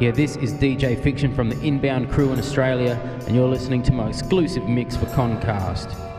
Yeah, this is DJ Fiction from the Inbound crew in Australia, and you're listening to my exclusive mix for Concast.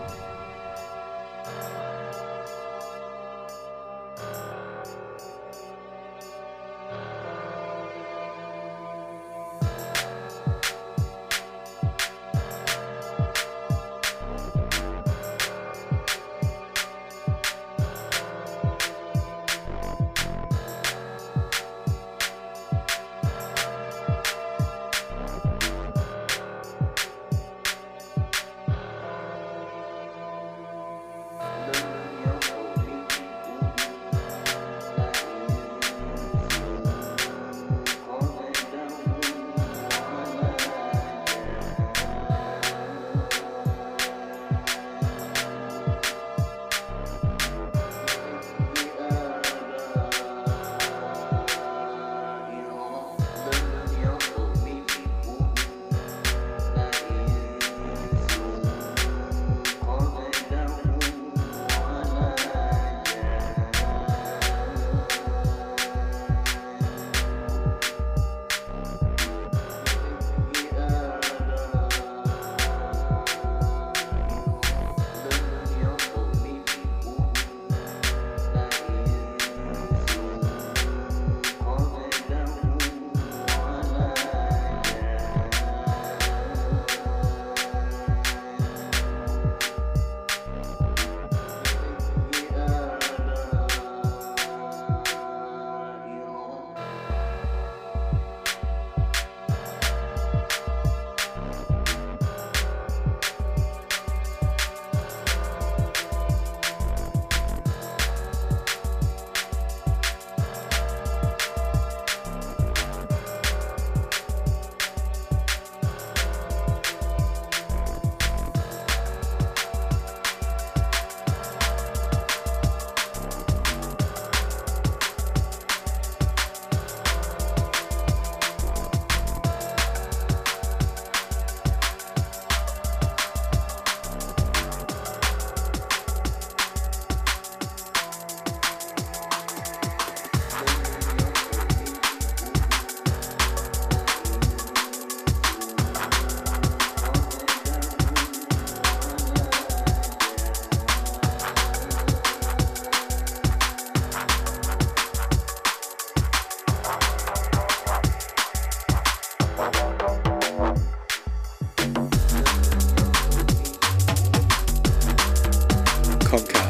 Concast.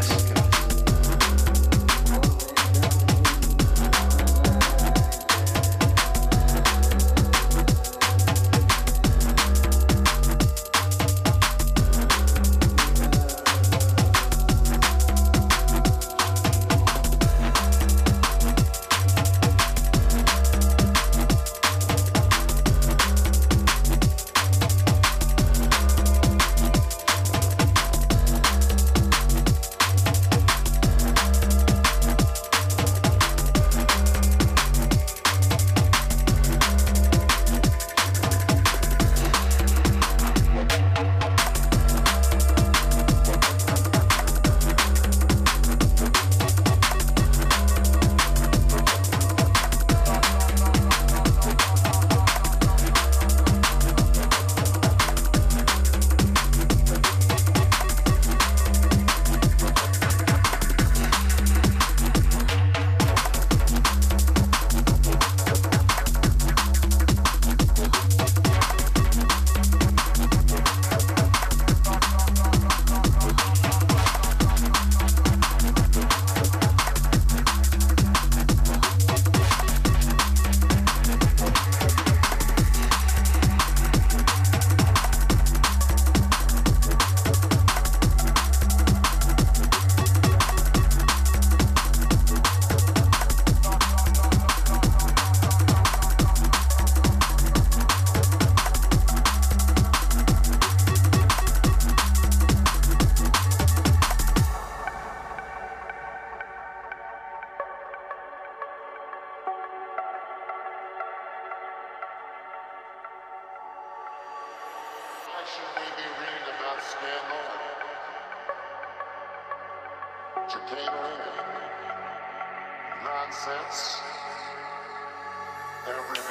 should we be about Stanley? Chicanery? Nonsense? Every?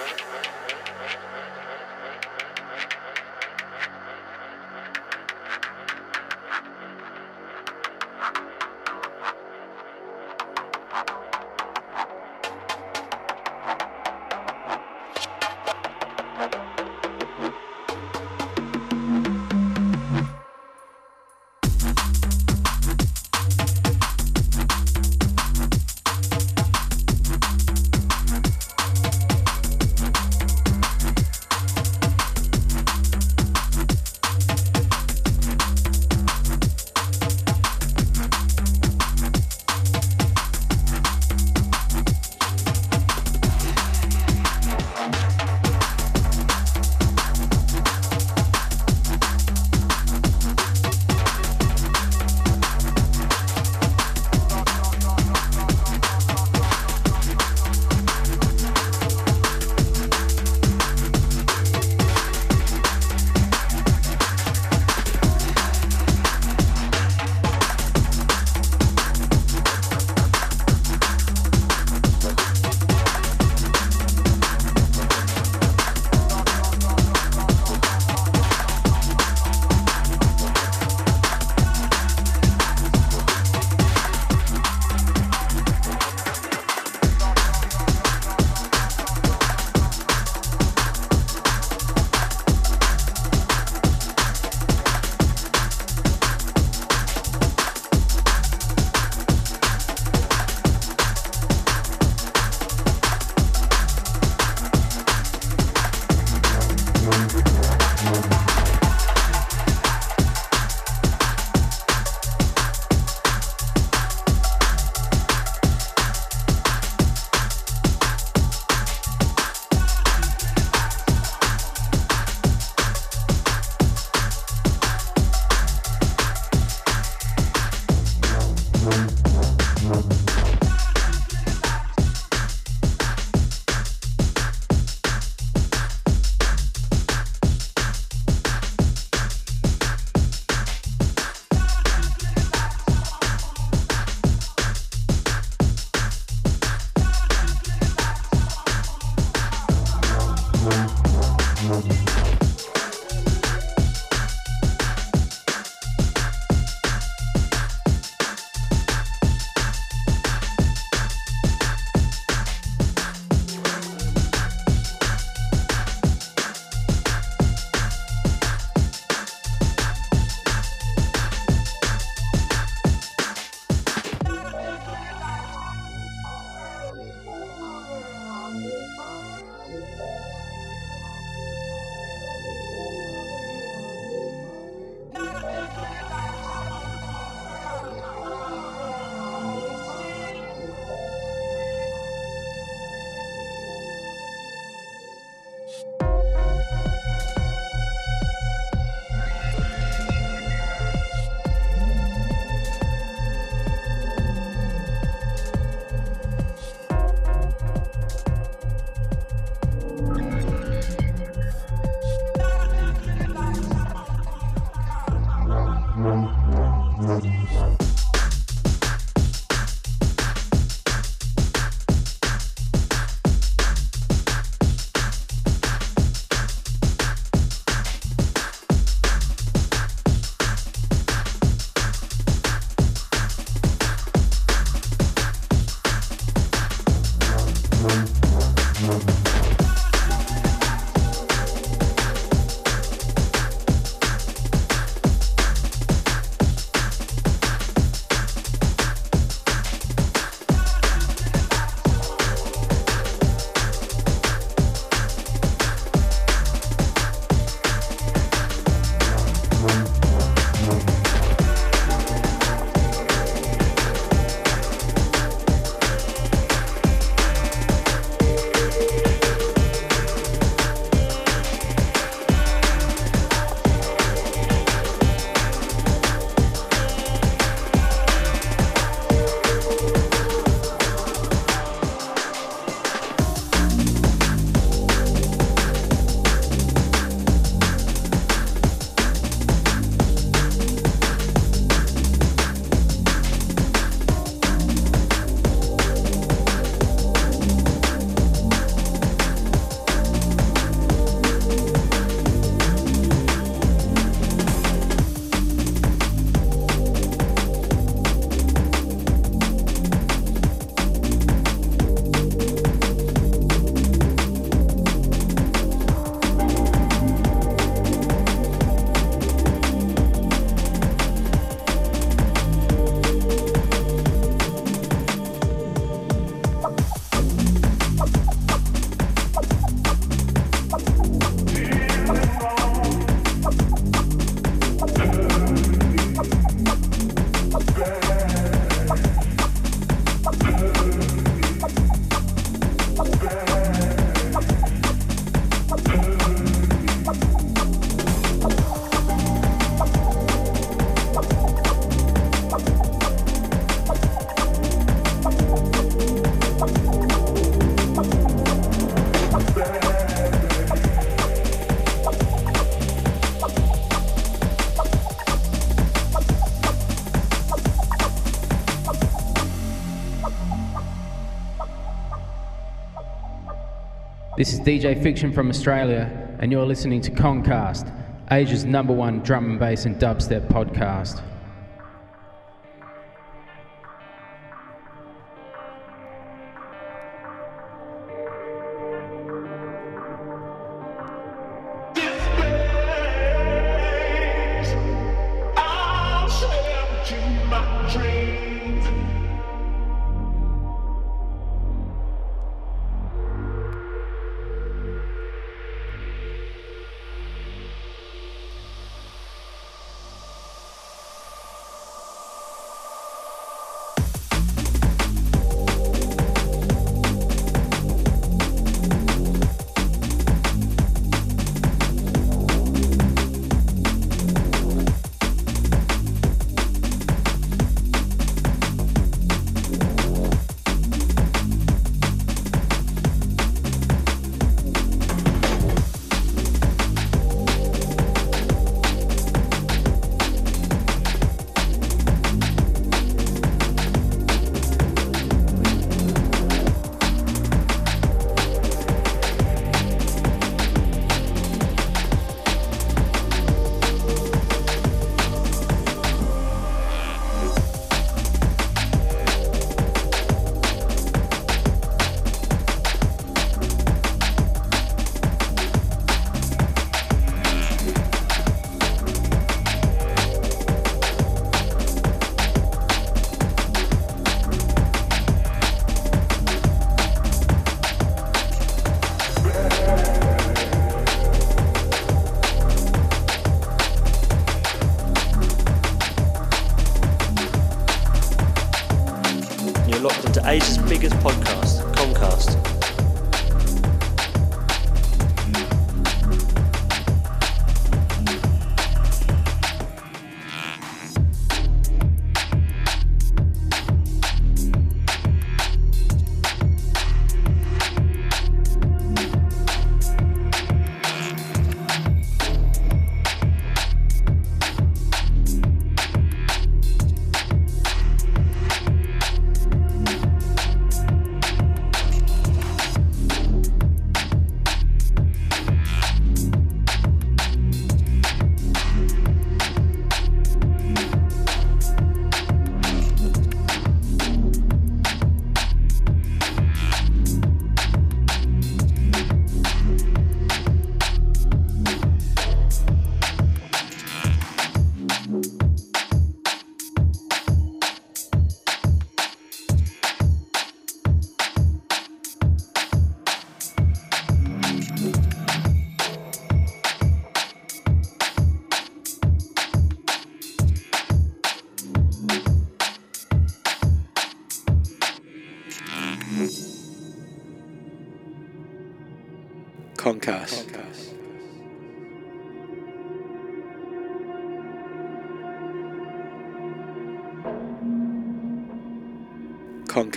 This is DJ Fiction from Australia, and you're listening to Concast, Asia's number one drum and bass and dubstep podcast.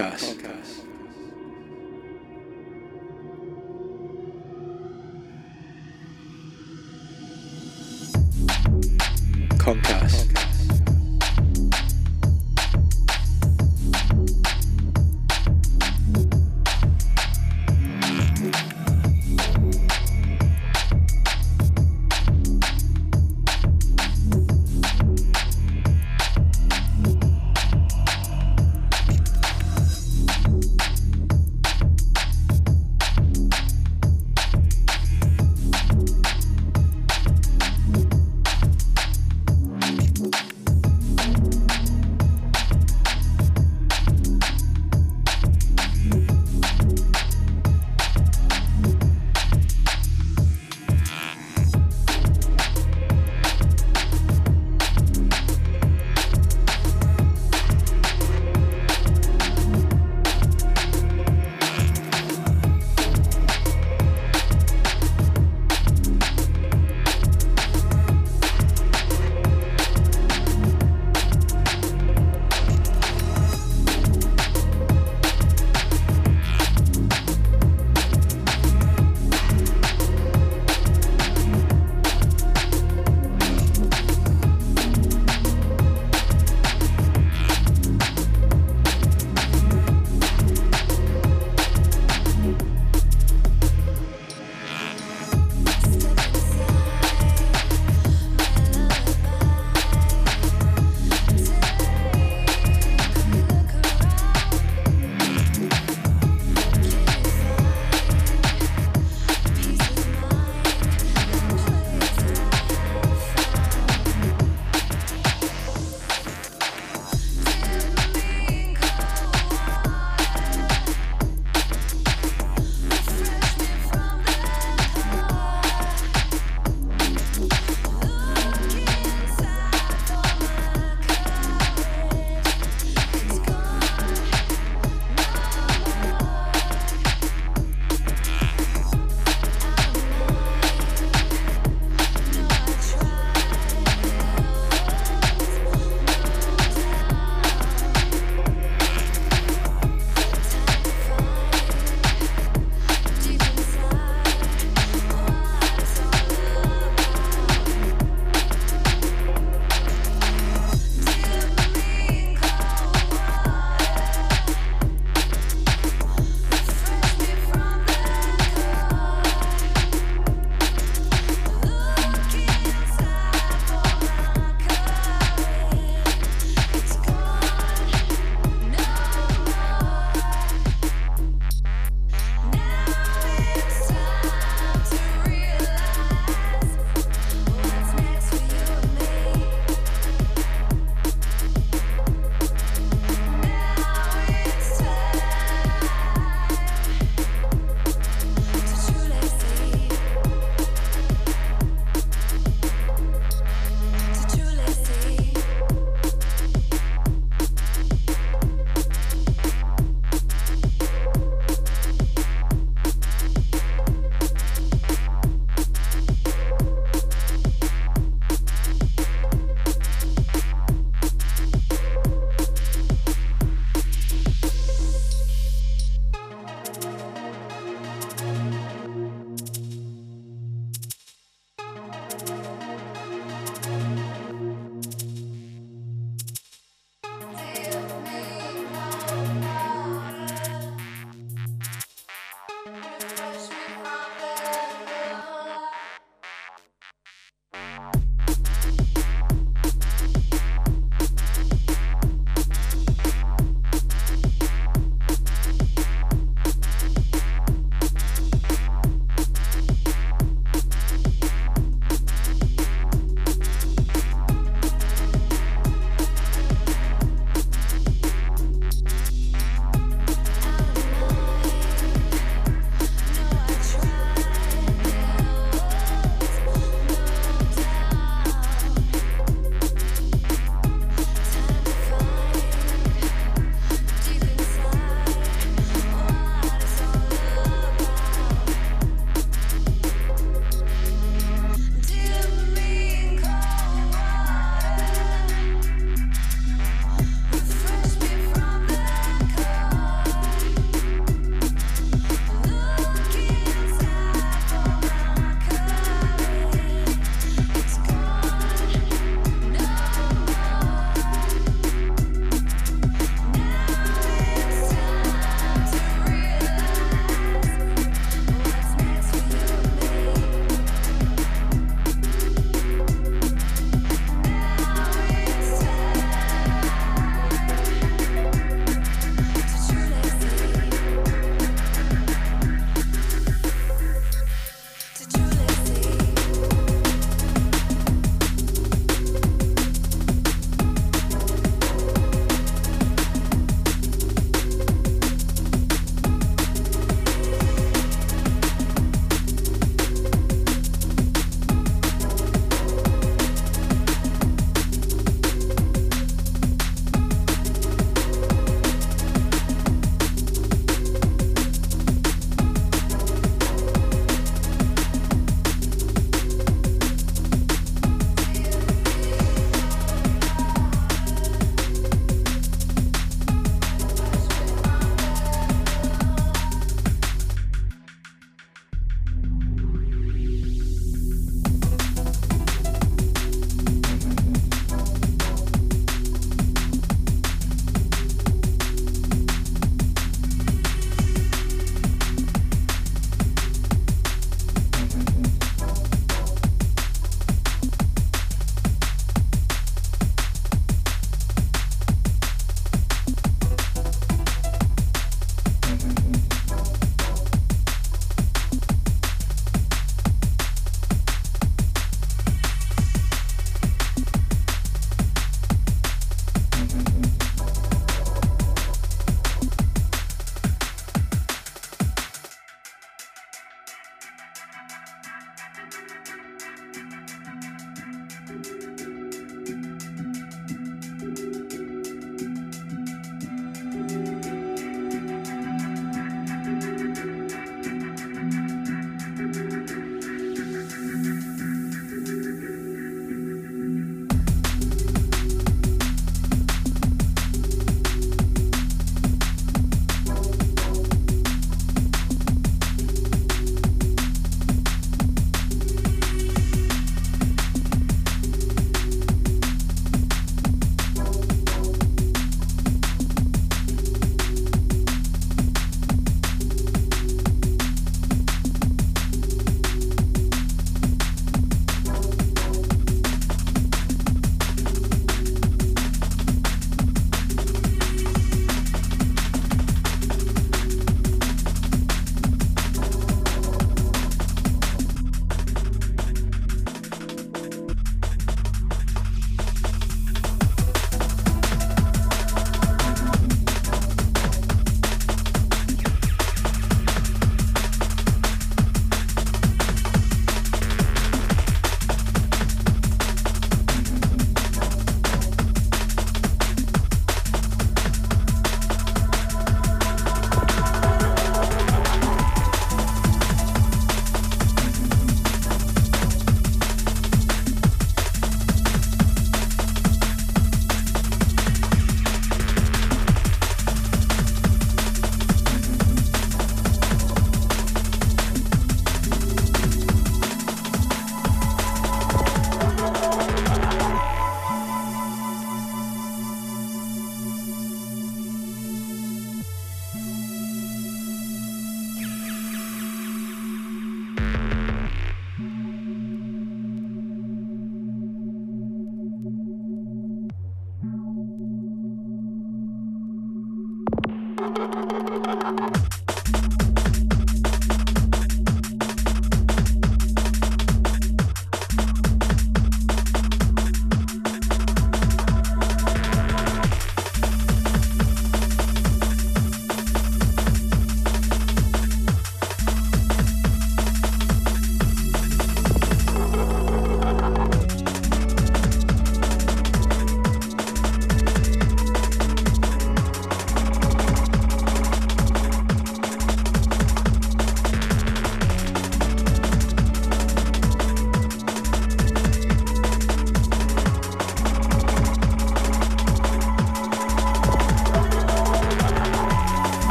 Concast.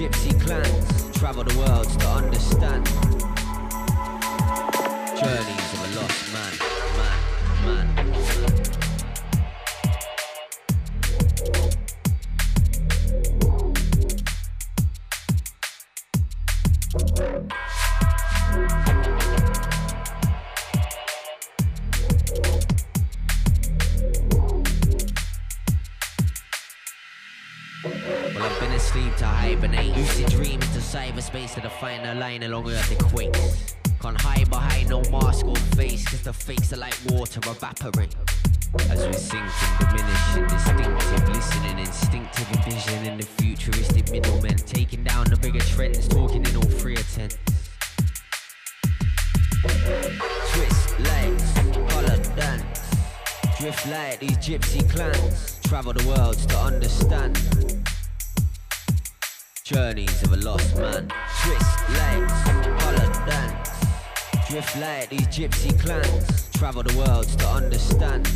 Gypsy clans. Travel the worlds to understand journeys of a lost man, man, man. Well, I've been asleep to hibernate. Lucid dreams to cyberspace to define a line along with water evaporate. As we sink and diminish in distinctive listening, instinctive envisioning the futuristic middlemen, taking down the bigger trends, talking in all three attempts. Twist legs, color dance, drift like these gypsy clans, travel the worlds to understand. Journeys of a lost man, twist legs, color dance, drift like these gypsy clans, travel the worlds to understand.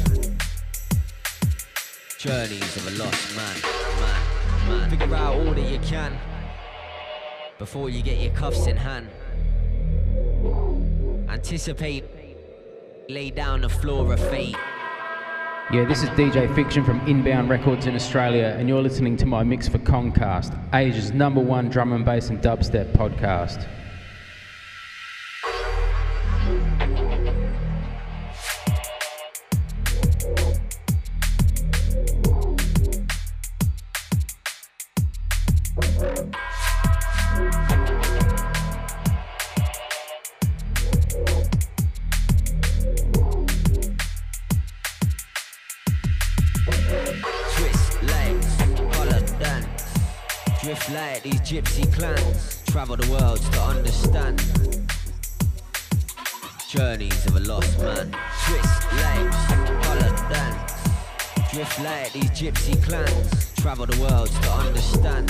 Journeys of a lost man, man, man. Figure out all that you can before you get your cuffs in hand. Anticipate, lay down the floor of fate. Yeah, this is DJ Fiction from Inbound Records in Australia, and you're listening to my mix for Concast, Asia's number one drum and bass and dubstep podcast. Gypsy clans. Travel the worlds to understand. Journeys of a lost man. Twist legs, color dance. Drift like these gypsy clans. Travel the worlds to understand.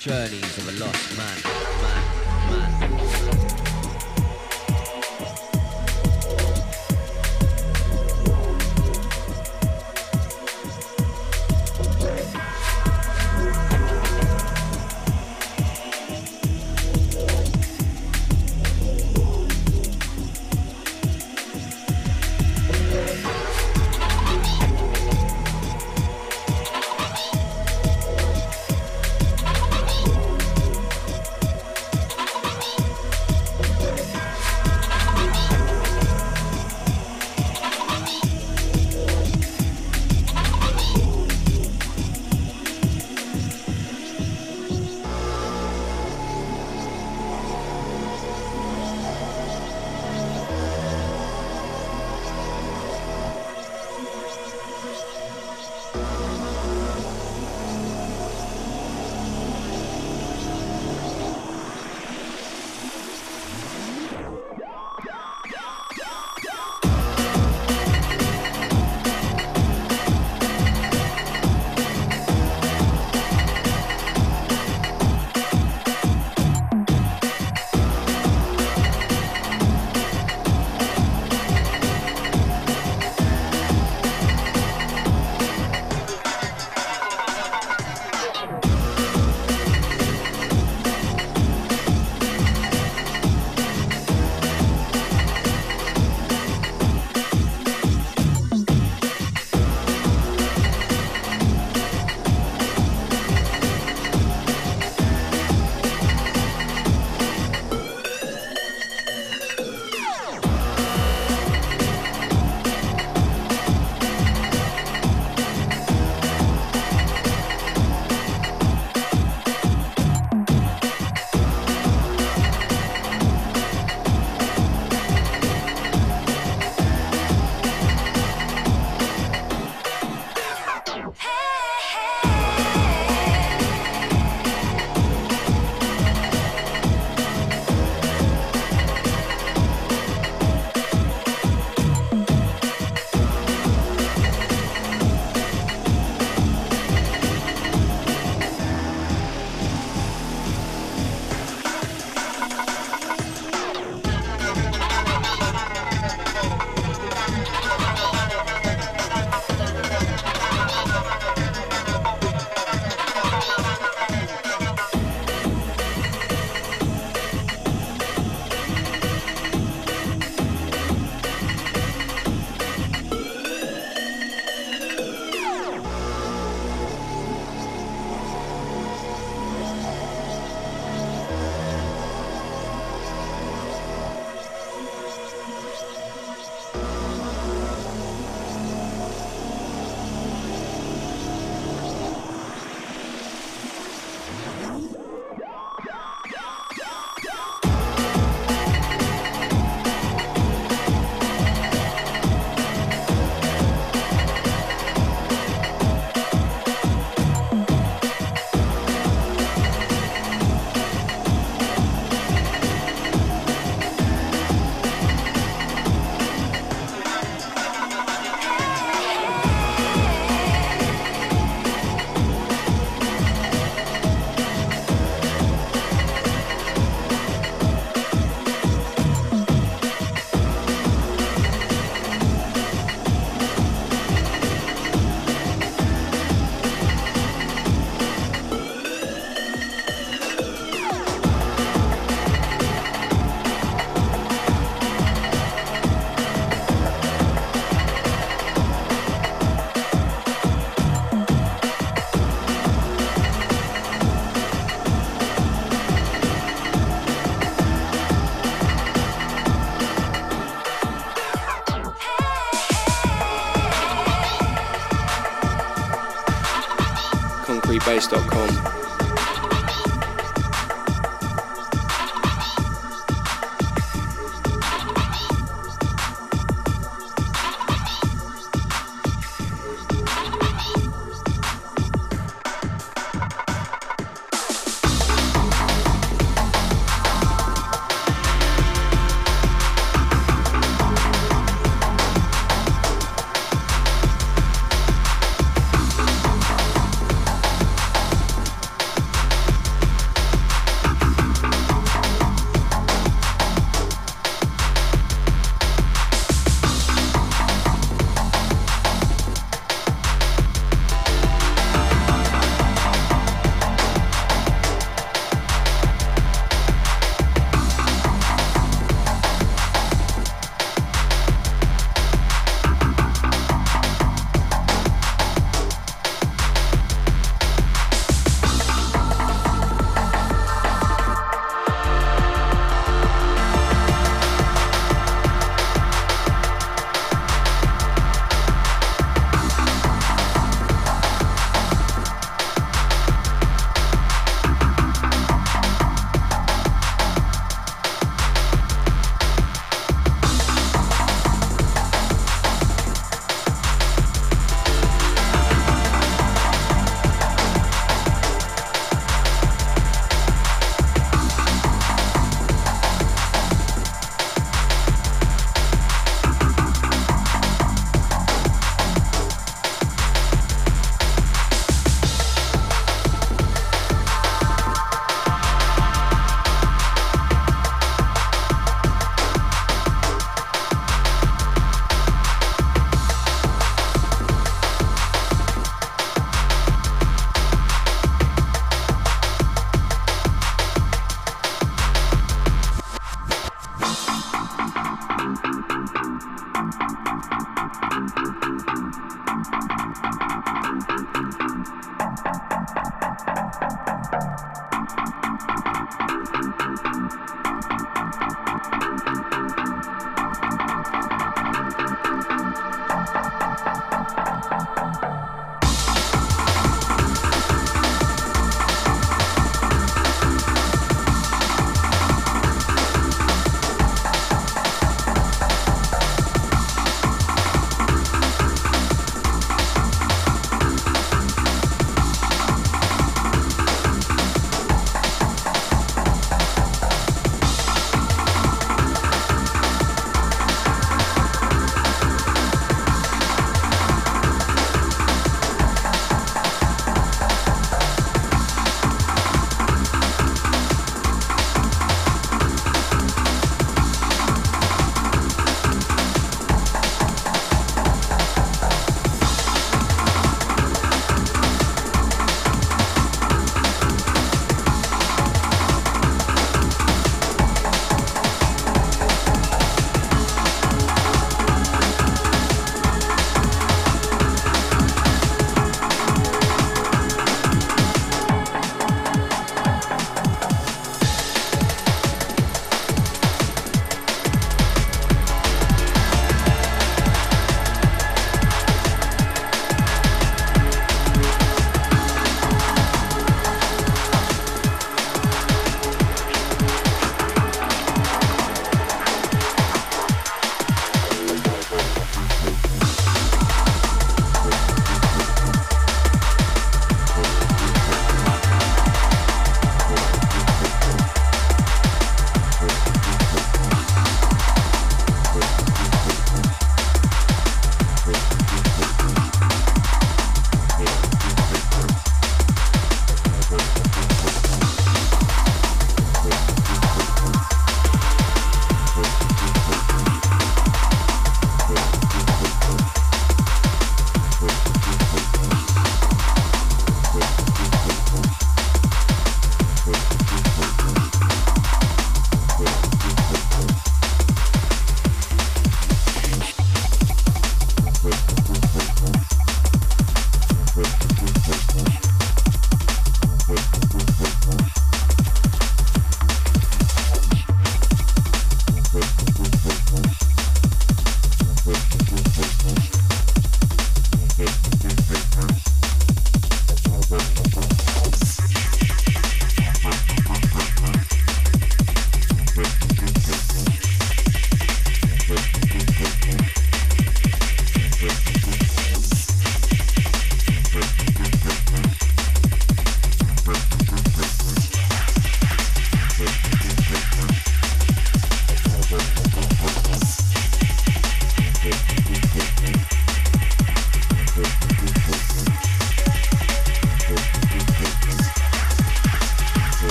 Journeys of a lost man. Man, man.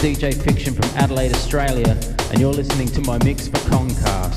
DJ Fiction from Adelaide, Australia, and you're listening to my mix for Concast.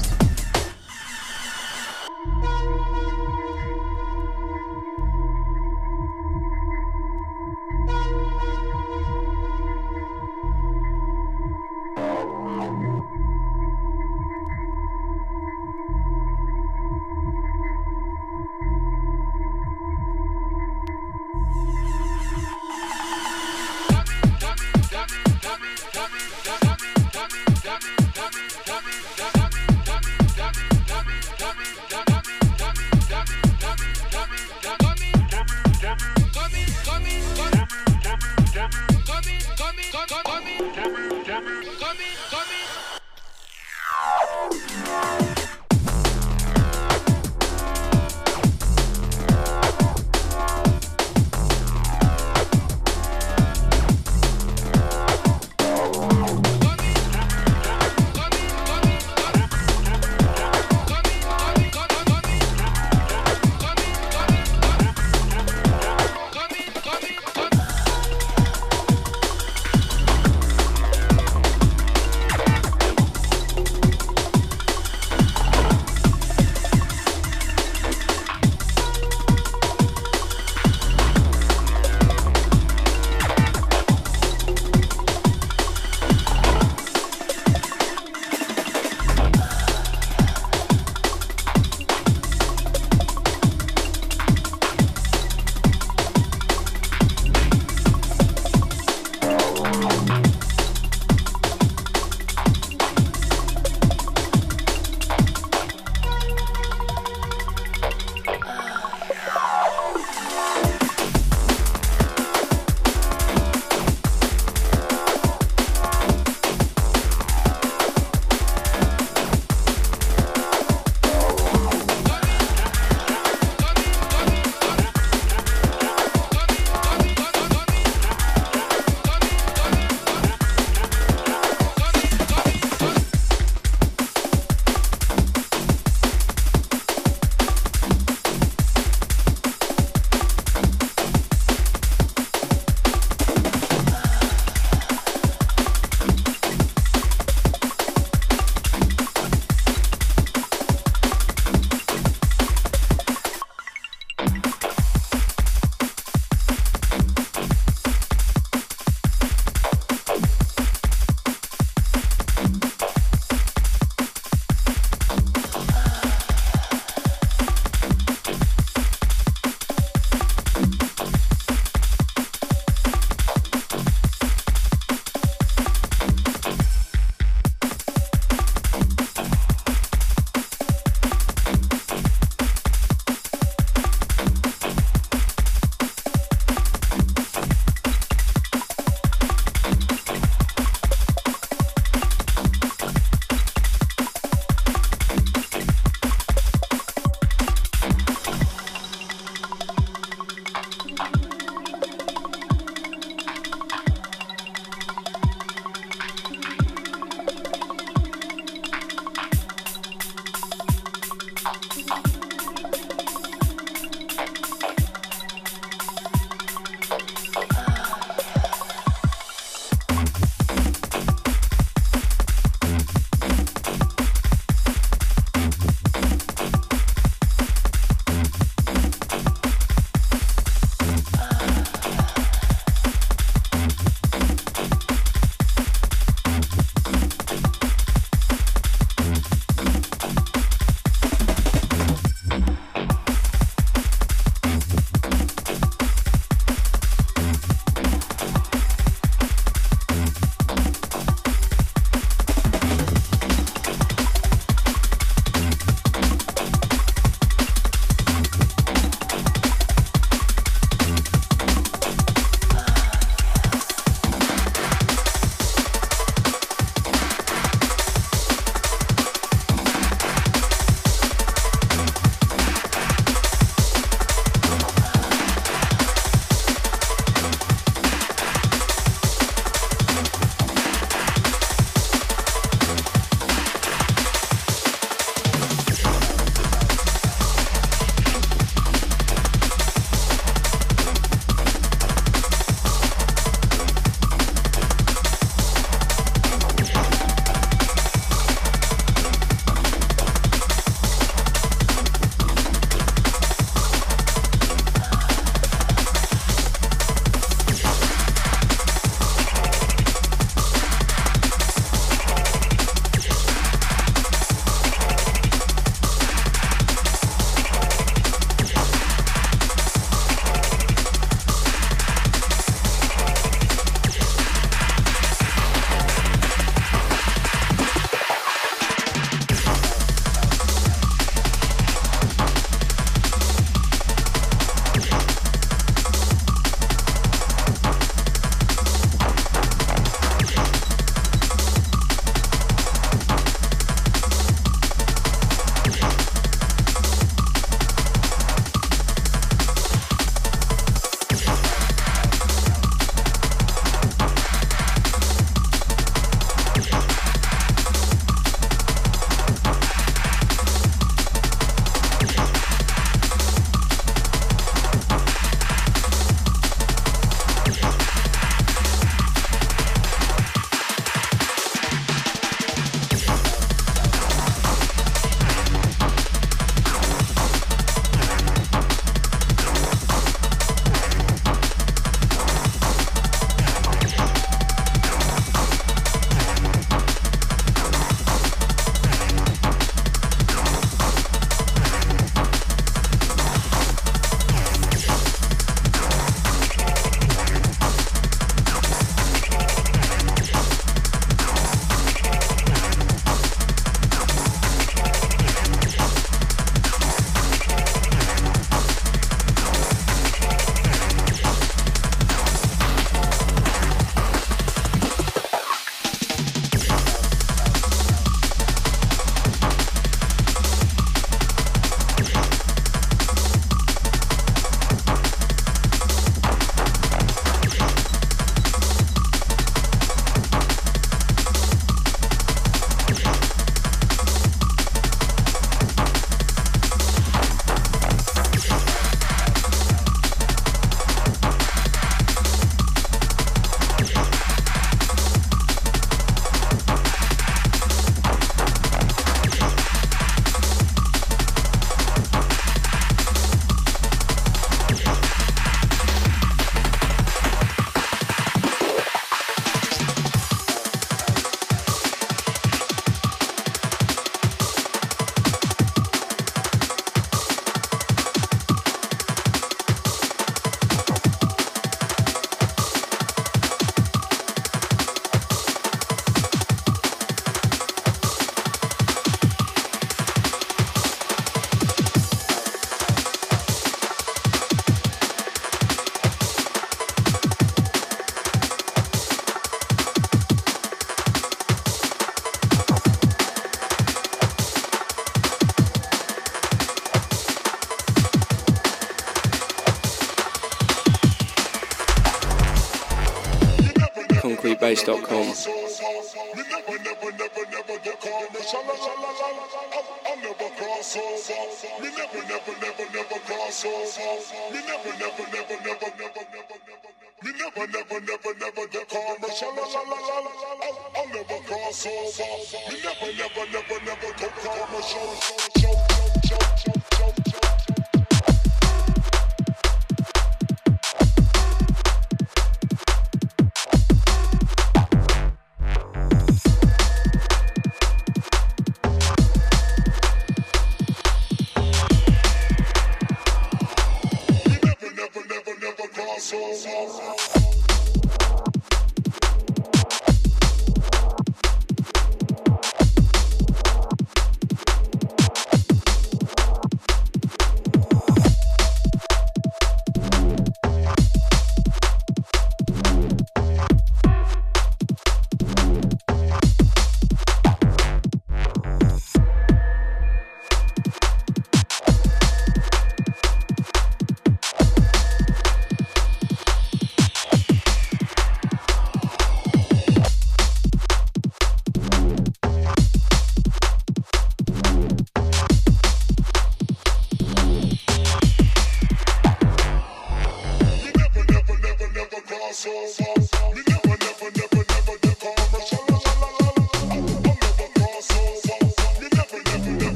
cross. We never, never, never, never cross over. We never, never, never, never, never, never, never. We never, never, never, never the commercial. La la la la. I'll, I'll never cross over. We never, never, never, never the commercial.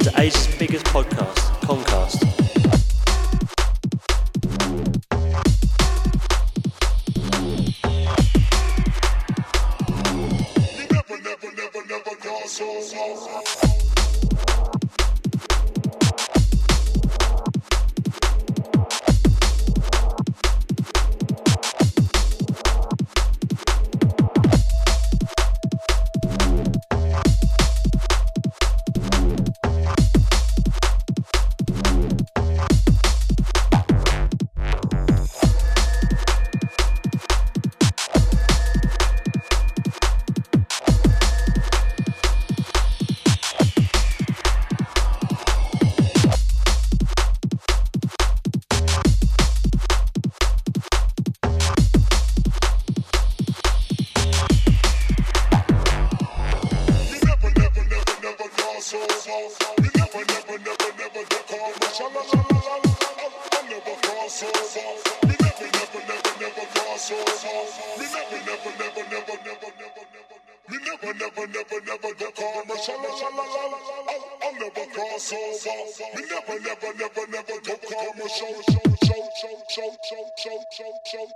to Asia's biggest podcast. chain